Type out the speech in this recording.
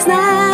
it's not